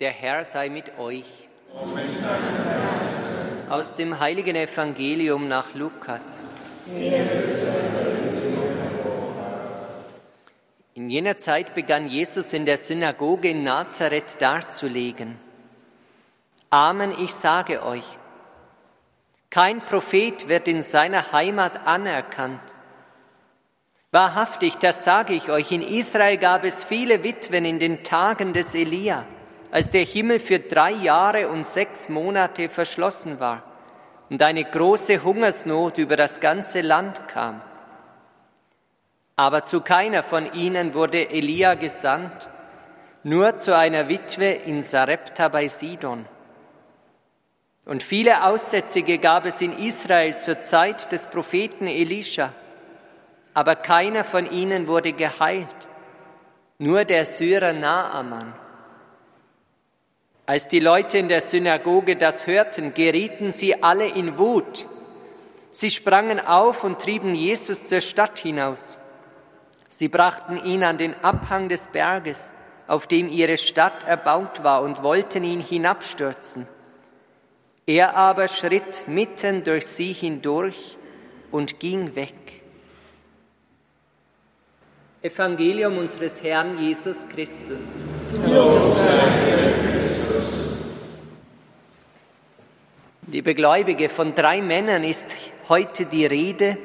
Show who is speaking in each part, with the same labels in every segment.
Speaker 1: Der Herr sei mit euch. Aus dem heiligen Evangelium nach Lukas. In jener Zeit begann Jesus in der Synagoge in Nazareth darzulegen. Amen, ich sage euch, kein Prophet wird in seiner Heimat anerkannt. Wahrhaftig, das sage ich euch, in Israel gab es viele Witwen in den Tagen des Elia als der Himmel für drei Jahre und sechs Monate verschlossen war und eine große Hungersnot über das ganze Land kam. Aber zu keiner von ihnen wurde Elia gesandt, nur zu einer Witwe in Sarepta bei Sidon. Und viele Aussätzige gab es in Israel zur Zeit des Propheten Elisha, aber keiner von ihnen wurde geheilt, nur der Syrer Naaman. Als die Leute in der Synagoge das hörten, gerieten sie alle in Wut. Sie sprangen auf und trieben Jesus zur Stadt hinaus. Sie brachten ihn an den Abhang des Berges, auf dem ihre Stadt erbaut war, und wollten ihn hinabstürzen. Er aber schritt mitten durch sie hindurch und ging weg. Evangelium unseres Herrn Jesus Christus. Lob Liebe Gläubige, von drei Männern ist heute die Rede,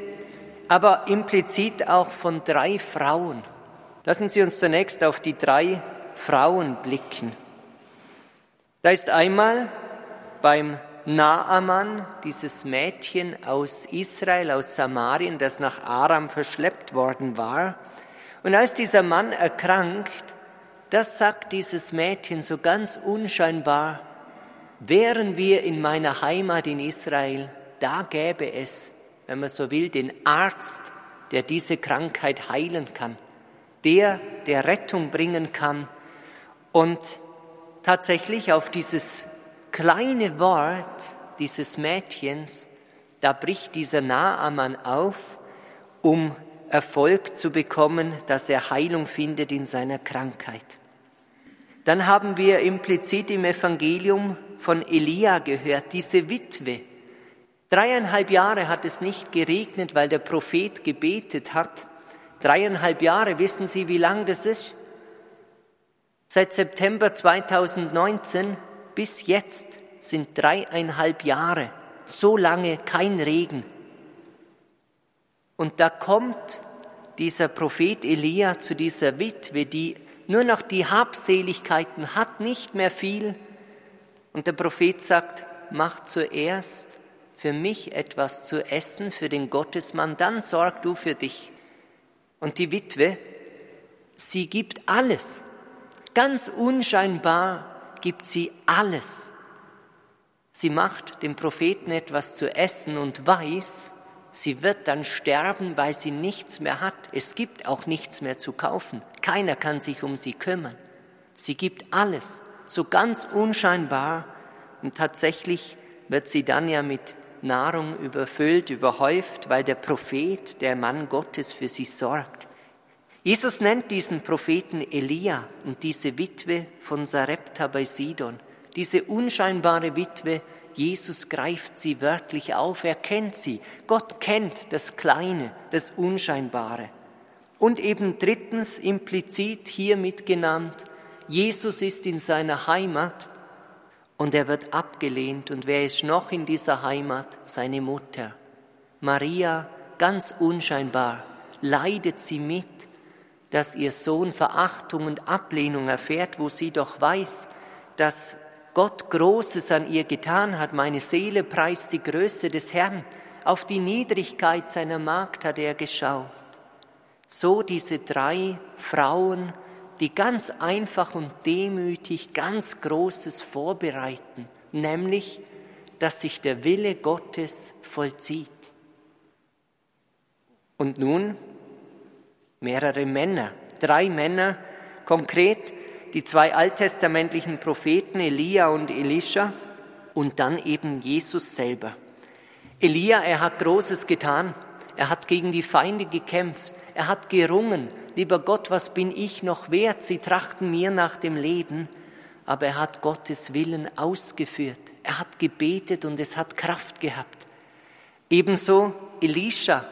Speaker 1: aber implizit auch von drei Frauen. Lassen Sie uns zunächst auf die drei Frauen blicken. Da ist einmal beim Naaman dieses Mädchen aus Israel, aus Samarien, das nach Aram verschleppt worden war. Und als dieser Mann erkrankt, das sagt dieses Mädchen so ganz unscheinbar, Wären wir in meiner Heimat in Israel, da gäbe es, wenn man so will, den Arzt, der diese Krankheit heilen kann, der, der Rettung bringen kann. Und tatsächlich auf dieses kleine Wort dieses Mädchens, da bricht dieser Naaman auf, um Erfolg zu bekommen, dass er Heilung findet in seiner Krankheit. Dann haben wir implizit im Evangelium von Elia gehört, diese Witwe. Dreieinhalb Jahre hat es nicht geregnet, weil der Prophet gebetet hat. Dreieinhalb Jahre, wissen Sie, wie lang das ist? Seit September 2019 bis jetzt sind dreieinhalb Jahre. So lange kein Regen. Und da kommt dieser Prophet Elia zu dieser Witwe, die nur noch die Habseligkeiten hat, nicht mehr viel, und der Prophet sagt, mach zuerst für mich etwas zu essen, für den Gottesmann, dann sorg du für dich. Und die Witwe, sie gibt alles. Ganz unscheinbar gibt sie alles. Sie macht dem Propheten etwas zu essen und weiß, sie wird dann sterben, weil sie nichts mehr hat. Es gibt auch nichts mehr zu kaufen. Keiner kann sich um sie kümmern. Sie gibt alles so ganz unscheinbar und tatsächlich wird sie dann ja mit Nahrung überfüllt, überhäuft, weil der Prophet, der Mann Gottes für sie sorgt. Jesus nennt diesen Propheten Elia und diese Witwe von Sarepta bei Sidon, diese unscheinbare Witwe, Jesus greift sie wörtlich auf, er kennt sie. Gott kennt das Kleine, das Unscheinbare. Und eben drittens implizit hiermit genannt, Jesus ist in seiner Heimat und er wird abgelehnt. Und wer ist noch in dieser Heimat? Seine Mutter. Maria, ganz unscheinbar, leidet sie mit, dass ihr Sohn Verachtung und Ablehnung erfährt, wo sie doch weiß, dass Gott Großes an ihr getan hat. Meine Seele preist die Größe des Herrn. Auf die Niedrigkeit seiner Magd hat er geschaut. So diese drei Frauen, die ganz einfach und demütig ganz Großes vorbereiten, nämlich, dass sich der Wille Gottes vollzieht. Und nun mehrere Männer, drei Männer, konkret die zwei alttestamentlichen Propheten Elia und Elisha und dann eben Jesus selber. Elia, er hat Großes getan, er hat gegen die Feinde gekämpft, er hat gerungen, lieber Gott, was bin ich noch wert? Sie trachten mir nach dem Leben. aber er hat Gottes Willen ausgeführt. Er hat gebetet und es hat Kraft gehabt. Ebenso Elisha,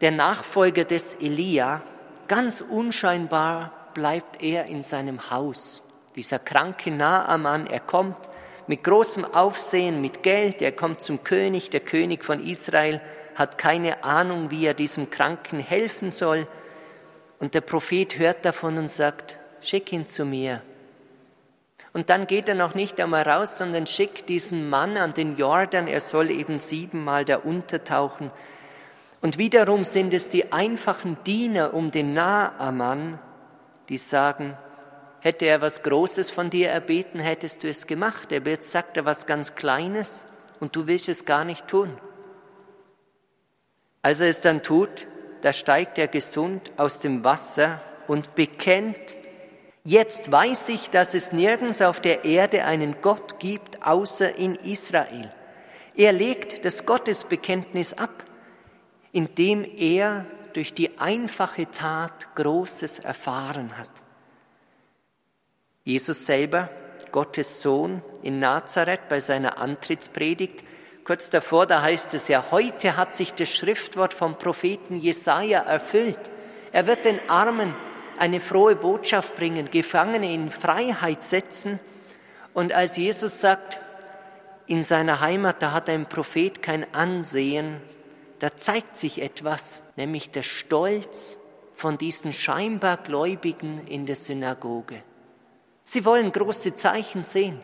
Speaker 1: der Nachfolger des Elia, ganz unscheinbar bleibt er in seinem Haus. Dieser kranke Naaman, er kommt mit großem Aufsehen, mit Geld, er kommt zum König, der König von Israel hat keine Ahnung, wie er diesem Kranken helfen soll. Und der Prophet hört davon und sagt, schick ihn zu mir. Und dann geht er noch nicht einmal raus, sondern schickt diesen Mann an den Jordan, er soll eben siebenmal da untertauchen. Und wiederum sind es die einfachen Diener um den Naaman, die sagen, hätte er was Großes von dir erbeten, hättest du es gemacht. Aber jetzt sagt er was ganz Kleines und du willst es gar nicht tun. Als er es dann tut, da steigt er gesund aus dem Wasser und bekennt, Jetzt weiß ich, dass es nirgends auf der Erde einen Gott gibt, außer in Israel. Er legt das Gottesbekenntnis ab, indem er durch die einfache Tat Großes erfahren hat. Jesus selber, Gottes Sohn in Nazareth bei seiner Antrittspredigt, kurz davor, da heißt es ja, heute hat sich das Schriftwort vom Propheten Jesaja erfüllt. Er wird den Armen eine frohe Botschaft bringen, Gefangene in Freiheit setzen. Und als Jesus sagt, in seiner Heimat, da hat ein Prophet kein Ansehen, da zeigt sich etwas, nämlich der Stolz von diesen scheinbar Gläubigen in der Synagoge. Sie wollen große Zeichen sehen,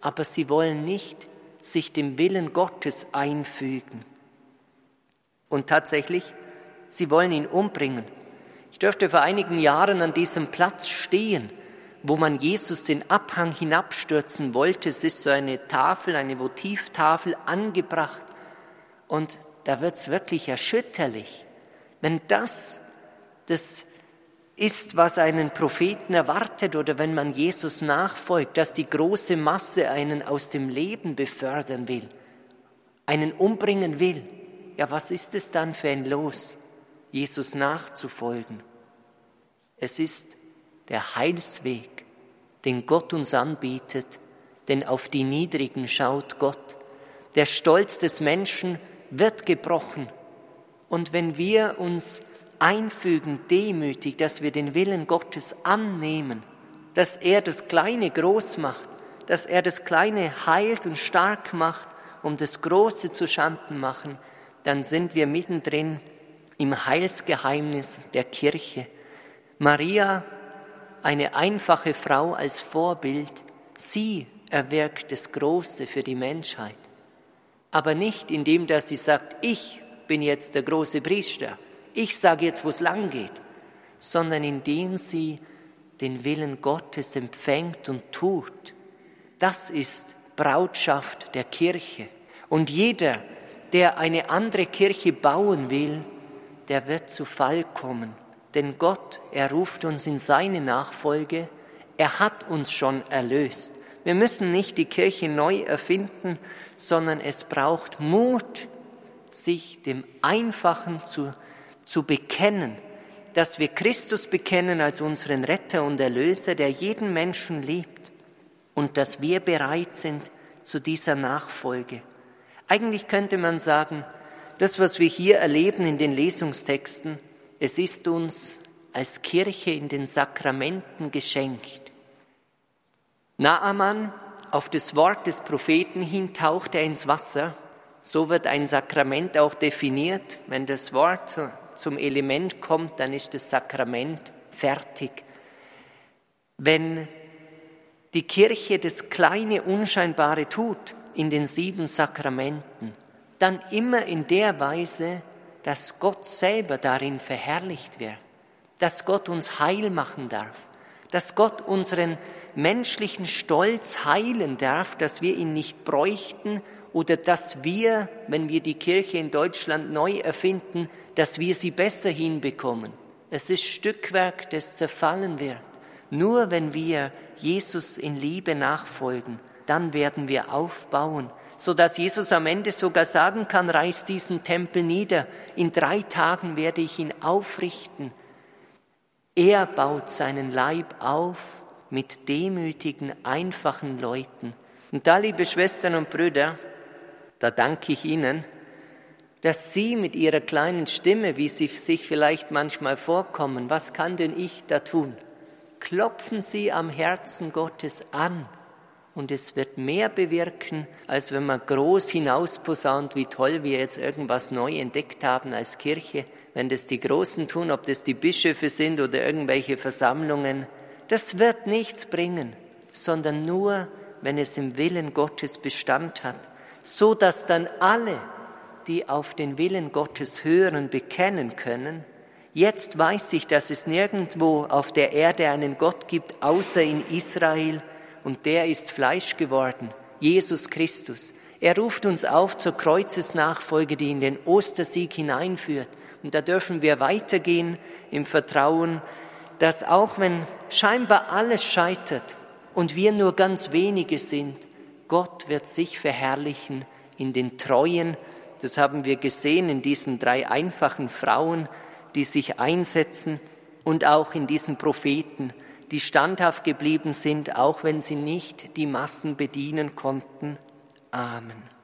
Speaker 1: aber sie wollen nicht sich dem Willen Gottes einfügen. Und tatsächlich, sie wollen ihn umbringen. Ich durfte vor einigen Jahren an diesem Platz stehen, wo man Jesus den Abhang hinabstürzen wollte. Es ist so eine Tafel, eine Votivtafel angebracht. Und da wird's wirklich erschütterlich. Wenn das das ist, was einen Propheten erwartet oder wenn man Jesus nachfolgt, dass die große Masse einen aus dem Leben befördern will, einen umbringen will, ja, was ist es dann für ein Los? Jesus nachzufolgen. Es ist der Heilsweg, den Gott uns anbietet, denn auf die Niedrigen schaut Gott. Der Stolz des Menschen wird gebrochen. Und wenn wir uns einfügen, demütig, dass wir den Willen Gottes annehmen, dass er das Kleine groß macht, dass er das Kleine heilt und stark macht, um das Große zu Schanden machen, dann sind wir mittendrin im Heilsgeheimnis der Kirche. Maria, eine einfache Frau als Vorbild, sie erwirkt das Große für die Menschheit. Aber nicht indem, dass sie sagt, ich bin jetzt der große Priester, ich sage jetzt, wo es lang geht, sondern indem sie den Willen Gottes empfängt und tut. Das ist Brautschaft der Kirche. Und jeder, der eine andere Kirche bauen will, der wird zu Fall kommen. Denn Gott, er ruft uns in seine Nachfolge, er hat uns schon erlöst. Wir müssen nicht die Kirche neu erfinden, sondern es braucht Mut, sich dem Einfachen zu, zu bekennen, dass wir Christus bekennen als unseren Retter und Erlöser, der jeden Menschen liebt und dass wir bereit sind zu dieser Nachfolge. Eigentlich könnte man sagen, das, was wir hier erleben in den Lesungstexten, es ist uns als Kirche in den Sakramenten geschenkt. Naaman, auf das Wort des Propheten hin, taucht er ins Wasser. So wird ein Sakrament auch definiert. Wenn das Wort zum Element kommt, dann ist das Sakrament fertig. Wenn die Kirche das kleine Unscheinbare tut in den sieben Sakramenten, dann immer in der Weise, dass Gott selber darin verherrlicht wird, dass Gott uns heil machen darf, dass Gott unseren menschlichen Stolz heilen darf, dass wir ihn nicht bräuchten oder dass wir, wenn wir die Kirche in Deutschland neu erfinden, dass wir sie besser hinbekommen. Es ist Stückwerk, das zerfallen wird. Nur wenn wir Jesus in Liebe nachfolgen, dann werden wir aufbauen so dass Jesus am Ende sogar sagen kann, reiß diesen Tempel nieder, in drei Tagen werde ich ihn aufrichten. Er baut seinen Leib auf mit demütigen, einfachen Leuten. Und da, liebe Schwestern und Brüder, da danke ich Ihnen, dass Sie mit Ihrer kleinen Stimme, wie Sie sich vielleicht manchmal vorkommen, was kann denn ich da tun? Klopfen Sie am Herzen Gottes an und es wird mehr bewirken, als wenn man groß hinausposaunt, wie toll wir jetzt irgendwas neu entdeckt haben als Kirche. Wenn das die Großen tun, ob das die Bischöfe sind oder irgendwelche Versammlungen, das wird nichts bringen, sondern nur, wenn es im Willen Gottes Bestand hat, so dass dann alle die auf den Willen Gottes hören, bekennen können. Jetzt weiß ich, dass es nirgendwo auf der Erde einen Gott gibt, außer in Israel, und der ist Fleisch geworden, Jesus Christus. Er ruft uns auf zur Kreuzesnachfolge, die in den Ostersieg hineinführt. Und da dürfen wir weitergehen im Vertrauen, dass auch wenn scheinbar alles scheitert und wir nur ganz wenige sind, Gott wird sich verherrlichen in den treuen das haben wir gesehen in diesen drei einfachen Frauen, die sich einsetzen und auch in diesen Propheten, die standhaft geblieben sind, auch wenn sie nicht die Massen bedienen konnten. Amen.